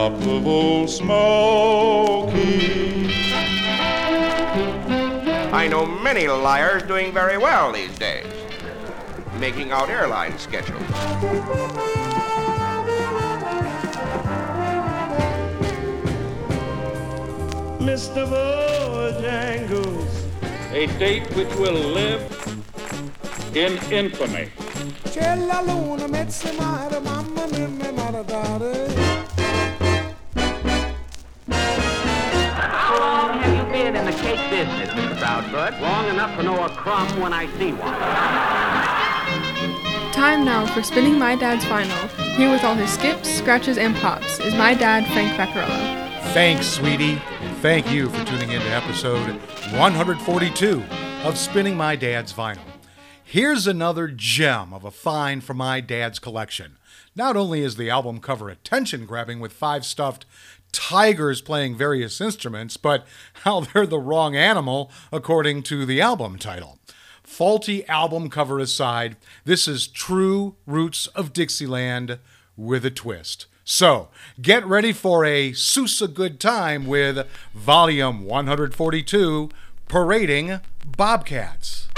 top of old Smoky. I know many liars doing very well these days, making out airline schedules. Mr. Bojangles. A date which will live in infamy. C'è la luna, mezza mare, mamma mia, mi maradare. Been in the cake business, Mr. Proudfoot? Long enough to know a crumb when I see one. Time now for spinning my dad's vinyl. Here with all his skips, scratches, and pops is my dad, Frank Vaccarello. Thanks, sweetie. And thank you for tuning in to episode 142 of Spinning My Dad's Vinyl. Here's another gem of a find from my dad's collection. Not only is the album cover attention grabbing with five stuffed tigers playing various instruments, but how they're the wrong animal according to the album title. Faulty album cover aside, this is true roots of Dixieland with a twist. So, get ready for a Sousa good time with volume 142 Parading Bobcats.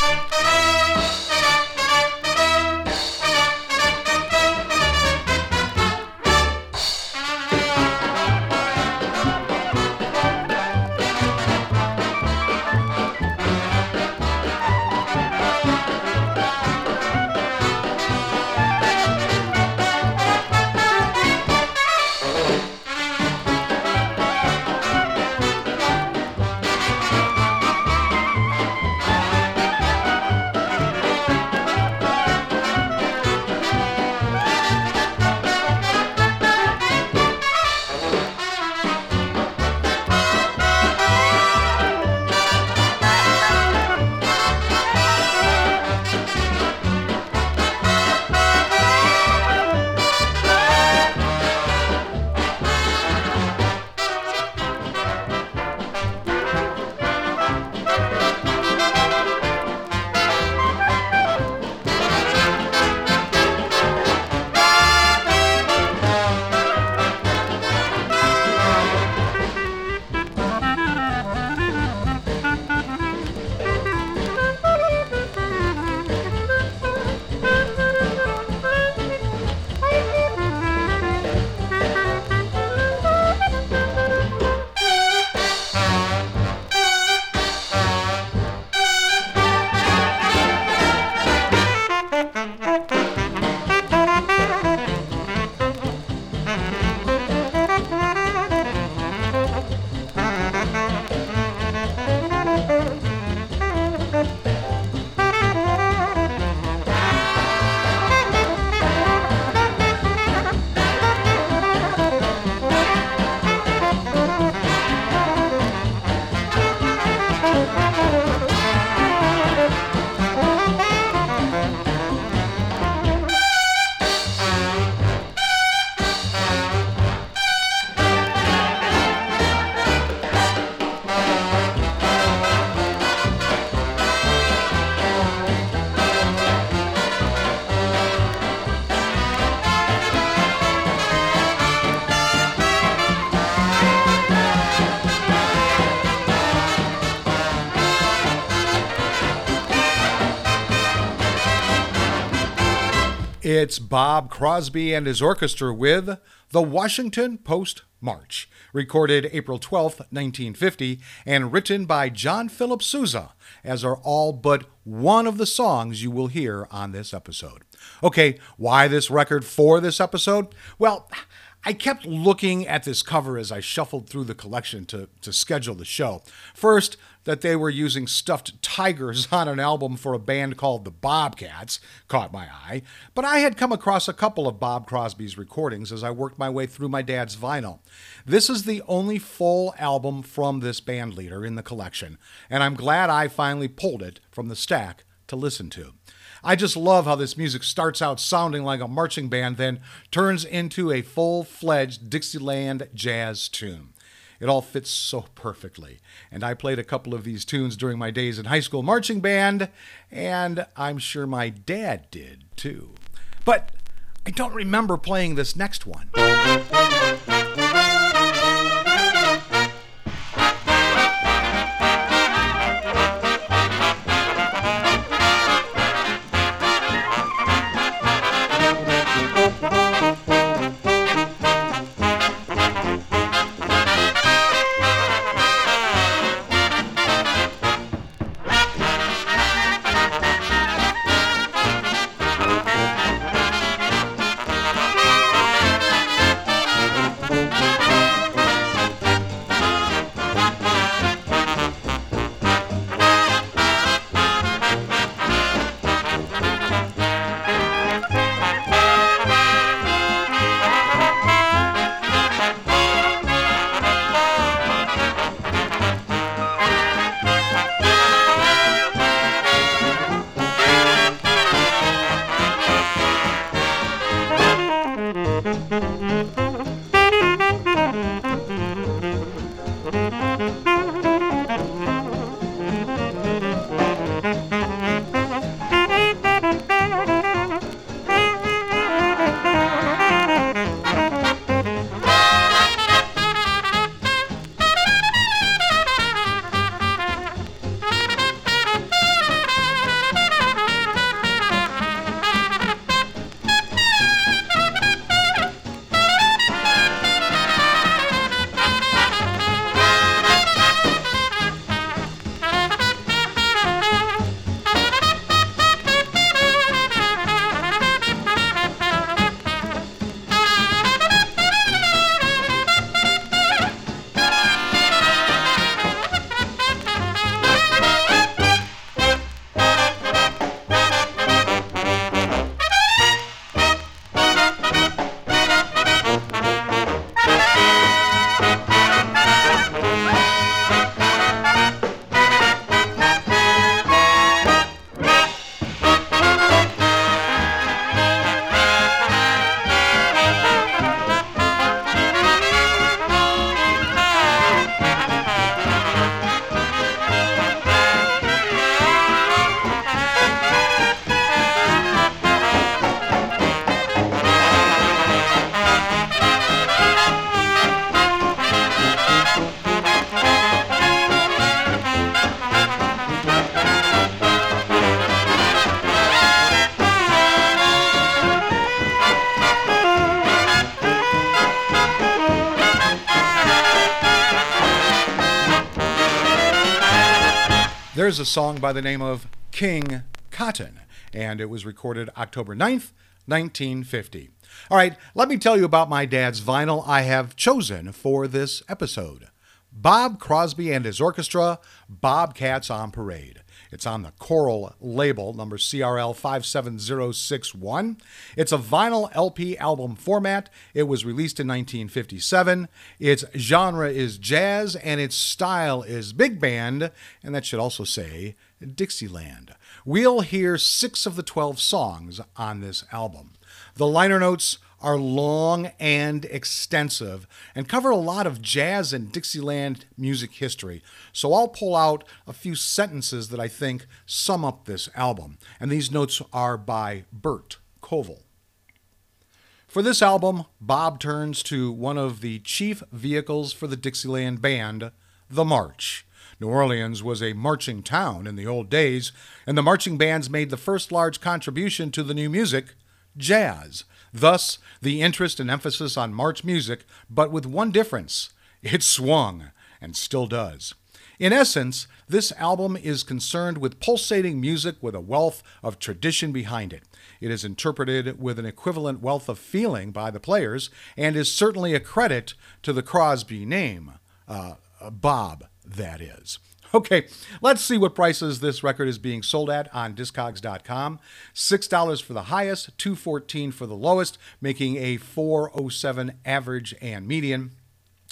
Bob Crosby and his orchestra with the Washington Post March, recorded April 12, 1950, and written by John Philip Sousa, as are all but one of the songs you will hear on this episode. Okay, why this record for this episode? Well, I kept looking at this cover as I shuffled through the collection to, to schedule the show. First, that they were using stuffed tigers on an album for a band called the Bobcats caught my eye, but I had come across a couple of Bob Crosby's recordings as I worked my way through my dad's vinyl. This is the only full album from this band leader in the collection, and I'm glad I finally pulled it from the stack to listen to. I just love how this music starts out sounding like a marching band, then turns into a full fledged Dixieland jazz tune. It all fits so perfectly. And I played a couple of these tunes during my days in high school marching band, and I'm sure my dad did too. But I don't remember playing this next one. Here's a song by the name of King Cotton, and it was recorded October 9th, 1950. All right, let me tell you about my dad's vinyl I have chosen for this episode. Bob Crosby and his orchestra, Bobcats on Parade. It's on the Coral label, number CRL 57061. It's a vinyl LP album format. It was released in 1957. Its genre is jazz and its style is big band, and that should also say Dixieland. We'll hear six of the 12 songs on this album. The liner notes are long and extensive and cover a lot of jazz and Dixieland music history. So I'll pull out a few sentences that I think sum up this album. And these notes are by Bert Koval. For this album, Bob turns to one of the chief vehicles for the Dixieland Band, the March. New Orleans was a marching town in the old days, and the marching bands made the first large contribution to the new music, jazz. Thus, the interest and emphasis on march music, but with one difference it swung, and still does. In essence, this album is concerned with pulsating music with a wealth of tradition behind it. It is interpreted with an equivalent wealth of feeling by the players and is certainly a credit to the Crosby name. Uh, Bob, that is. Okay, let's see what prices this record is being sold at on discogs.com. $6 for the highest, 214 for the lowest, making a 407 average and median.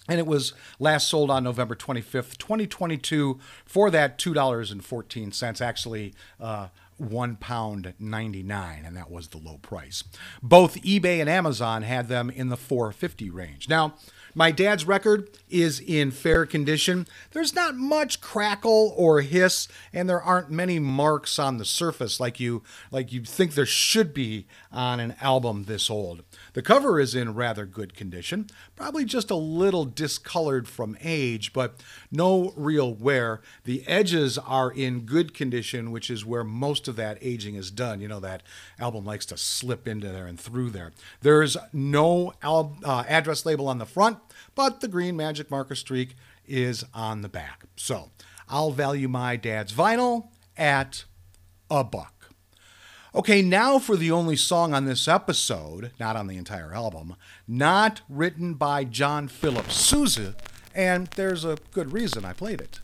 And it was last sold on November 25th, 2022 for that $2.14. Actually, uh, one pound 99 and that was the low price both ebay and amazon had them in the 450 range now my dad's record is in fair condition. There's not much crackle or hiss, and there aren't many marks on the surface like you like you'd think there should be on an album this old. The cover is in rather good condition, probably just a little discolored from age, but no real wear. The edges are in good condition, which is where most of that aging is done. You know, that album likes to slip into there and through there. There's no al- uh, address label on the front, but the green magic marker streak is on the back. So I'll value my dad's vinyl at a buck. Okay, now for the only song on this episode, not on the entire album, not written by John Philip Sousa, and there's a good reason I played it.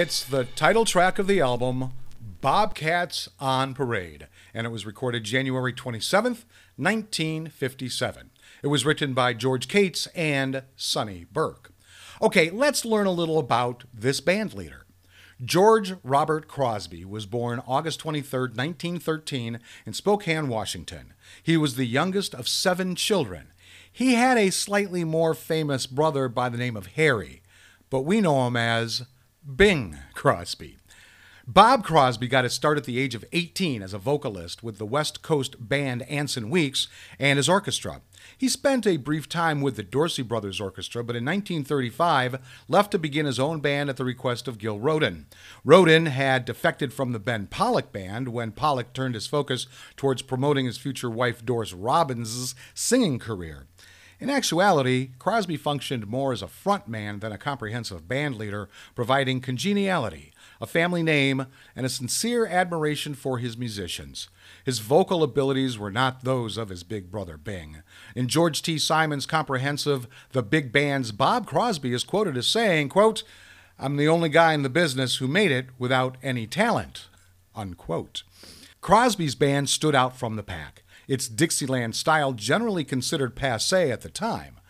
It's the title track of the album, Bobcats on Parade, and it was recorded January 27th, 1957. It was written by George Cates and Sonny Burke. Okay, let's learn a little about this band leader. George Robert Crosby was born August 23, 1913, in Spokane, Washington. He was the youngest of seven children. He had a slightly more famous brother by the name of Harry, but we know him as Bing Crosby. Bob Crosby got his start at the age of 18 as a vocalist with the West Coast band Anson Weeks and his orchestra. He spent a brief time with the Dorsey Brothers Orchestra, but in 1935 left to begin his own band at the request of Gil Rodin. Rodin had defected from the Ben Pollock Band when Pollock turned his focus towards promoting his future wife Doris Robbins' singing career. In actuality, Crosby functioned more as a frontman than a comprehensive band leader, providing congeniality, a family name, and a sincere admiration for his musicians. His vocal abilities were not those of his big brother Bing. In George T. Simon's comprehensive The Big Band's Bob Crosby is quoted as saying, quote, I'm the only guy in the business who made it without any talent. Unquote. Crosby's band stood out from the pack its Dixieland style generally considered passe at the time.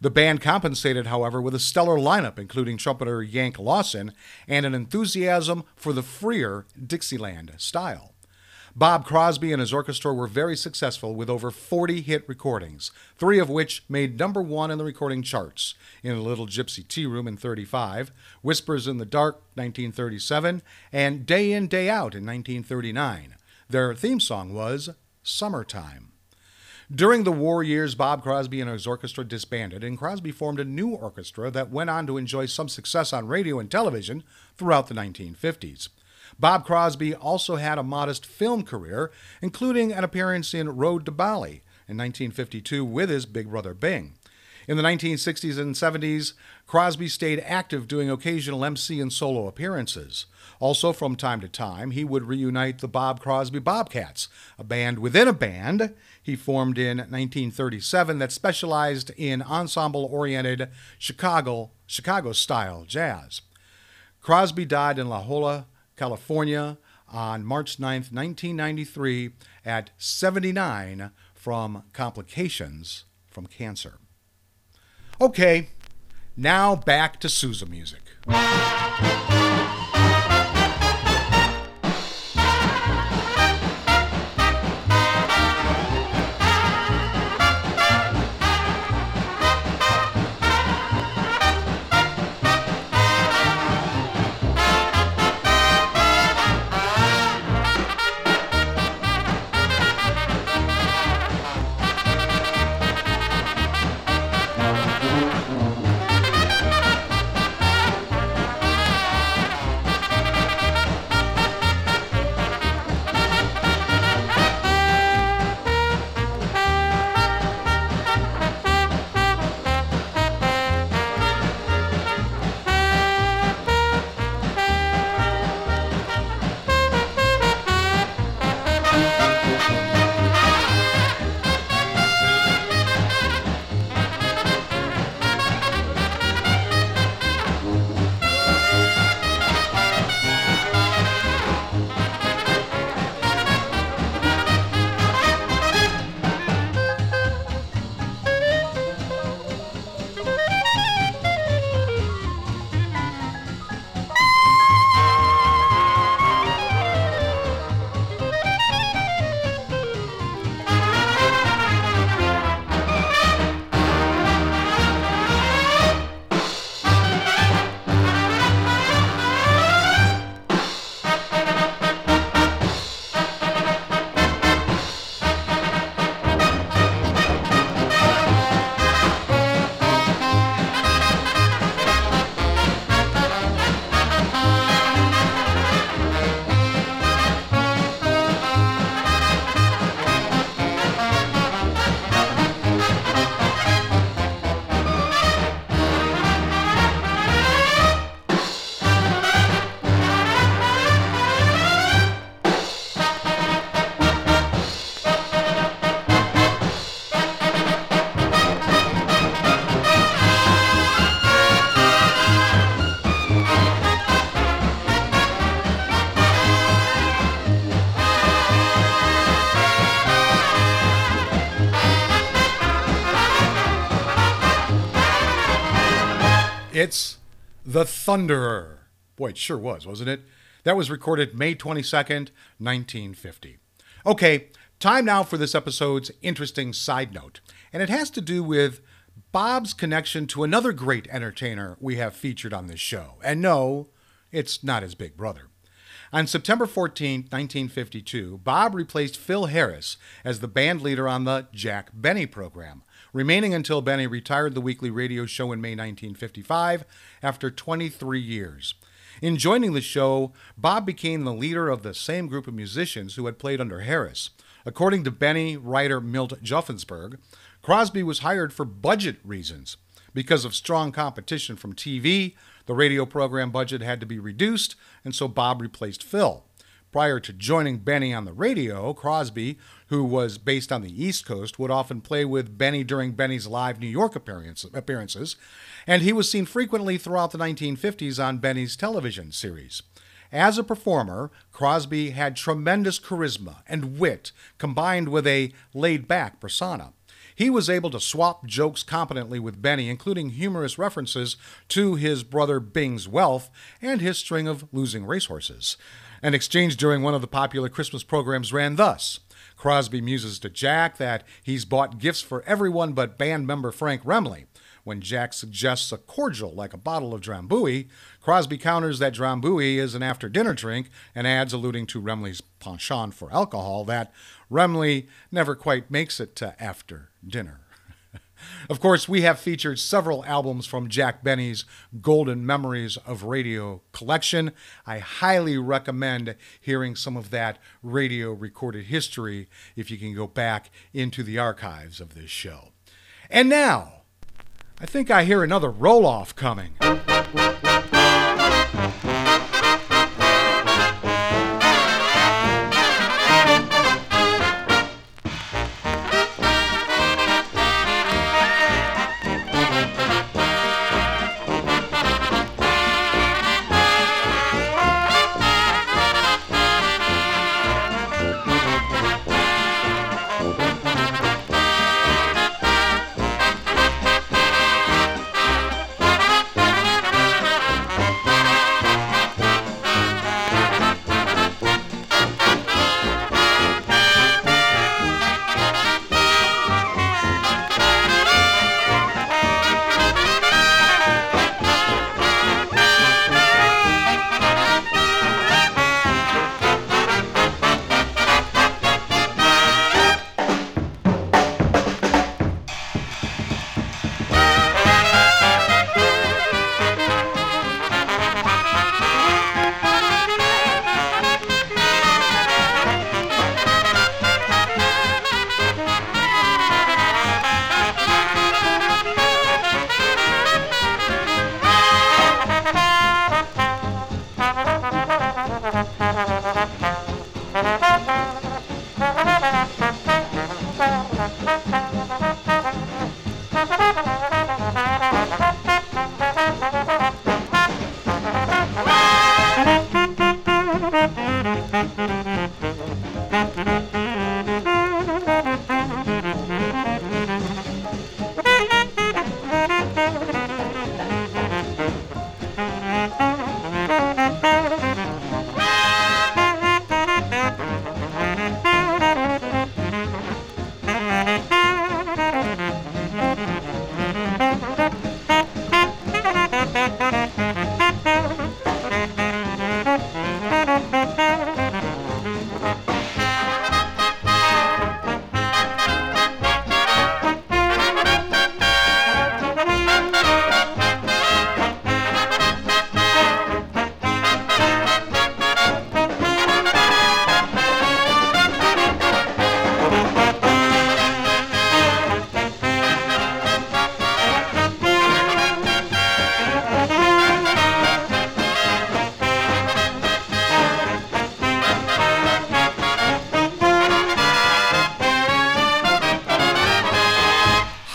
The band compensated, however, with a stellar lineup, including trumpeter Yank Lawson and an enthusiasm for the freer Dixieland style. Bob Crosby and his orchestra were very successful with over 40 hit recordings, three of which made number one in the recording charts In a Little Gypsy Tea Room in 35, Whispers in the Dark 1937, and Day In, Day Out in 1939. Their theme song was Summertime. During the war years, Bob Crosby and his orchestra disbanded, and Crosby formed a new orchestra that went on to enjoy some success on radio and television throughout the 1950s. Bob Crosby also had a modest film career, including an appearance in Road to Bali in 1952 with his big brother Bing. In the 1960s and 70s, Crosby stayed active doing occasional MC and solo appearances. Also, from time to time, he would reunite the Bob Crosby Bobcats, a band within a band he formed in 1937 that specialized in ensemble-oriented Chicago Chicago style jazz. Crosby died in La Jolla, California on March 9, 1993 at 79 from complications from cancer. Okay, now back to Sousa music. Thunderer. Boy, it sure was, wasn't it? That was recorded May 22nd, 1950. Okay, time now for this episode's interesting side note, and it has to do with Bob's connection to another great entertainer we have featured on this show. And no, it's not his big brother. On September 14, 1952, Bob replaced Phil Harris as the band leader on the Jack Benny program, remaining until Benny retired the weekly radio show in May 1955 after 23 years. In joining the show, Bob became the leader of the same group of musicians who had played under Harris. According to Benny writer Milt Josefsberg, Crosby was hired for budget reasons. Because of strong competition from TV, the radio program budget had to be reduced, and so Bob replaced Phil. Prior to joining Benny on the radio, Crosby, who was based on the East Coast, would often play with Benny during Benny's live New York appearances, and he was seen frequently throughout the 1950s on Benny's television series. As a performer, Crosby had tremendous charisma and wit combined with a laid back persona. He was able to swap jokes competently with Benny, including humorous references to his brother Bing's wealth and his string of losing racehorses. An exchange during one of the popular Christmas programs ran thus. Crosby muses to Jack that he's bought gifts for everyone but band member Frank Remley. When Jack suggests a cordial like a bottle of Drambuie, Crosby counters that Drambuie is an after dinner drink and adds, alluding to Remley's penchant for alcohol, that Remley never quite makes it to after dinner. Of course, we have featured several albums from Jack Benny's Golden Memories of Radio collection. I highly recommend hearing some of that radio recorded history if you can go back into the archives of this show. And now, I think I hear another roll off coming.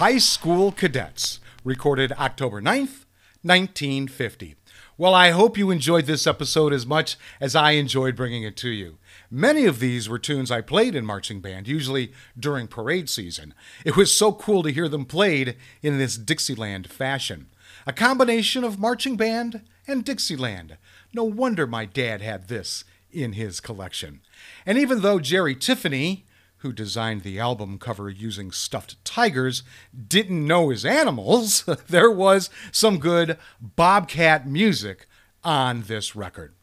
High School Cadets, recorded October 9th, 1950. Well, I hope you enjoyed this episode as much as I enjoyed bringing it to you. Many of these were tunes I played in marching band, usually during parade season. It was so cool to hear them played in this Dixieland fashion. A combination of marching band and Dixieland. No wonder my dad had this in his collection. And even though Jerry Tiffany, who designed the album cover using stuffed tigers, didn't know his animals, there was some good Bobcat music on this record.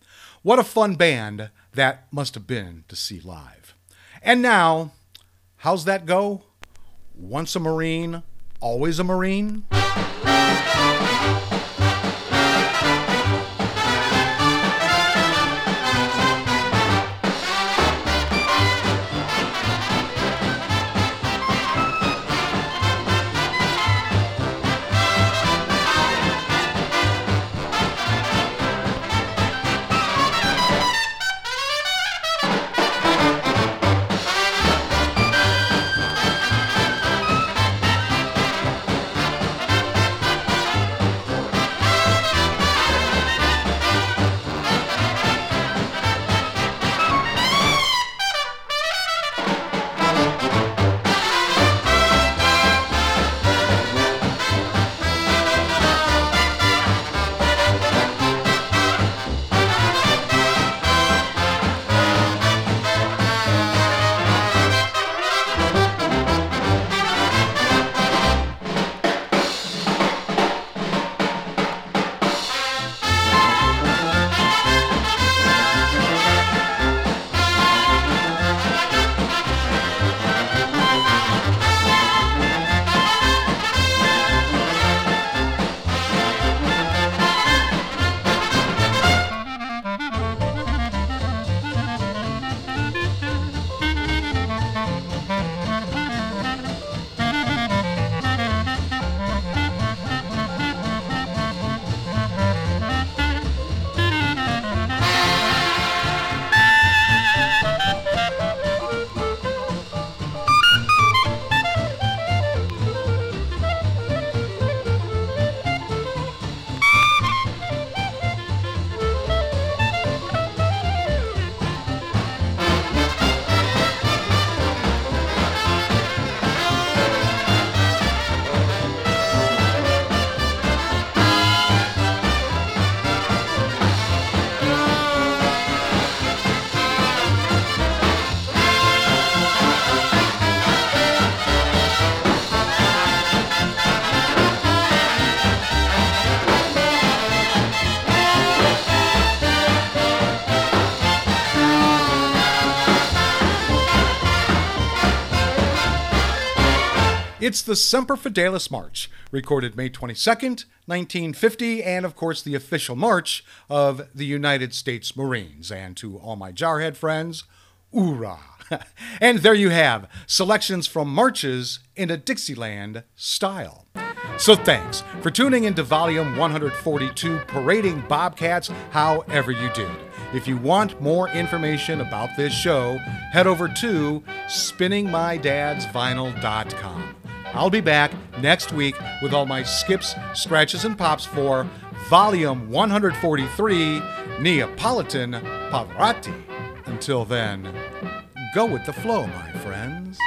What a fun band that must have been to see live. And now, how's that go? Once a Marine, always a Marine? It's the Semper Fidelis March, recorded May 22nd, 1950, and of course the official march of the United States Marines. And to all my jarhead friends, oorah! and there you have selections from marches in a Dixieland style. So thanks for tuning into volume 142, Parading Bobcats However You Did. If you want more information about this show, head over to spinningmydadsvinyl.com. I'll be back next week with all my skips, scratches, and pops for Volume 143 Neapolitan Pavarotti. Until then, go with the flow, my friends.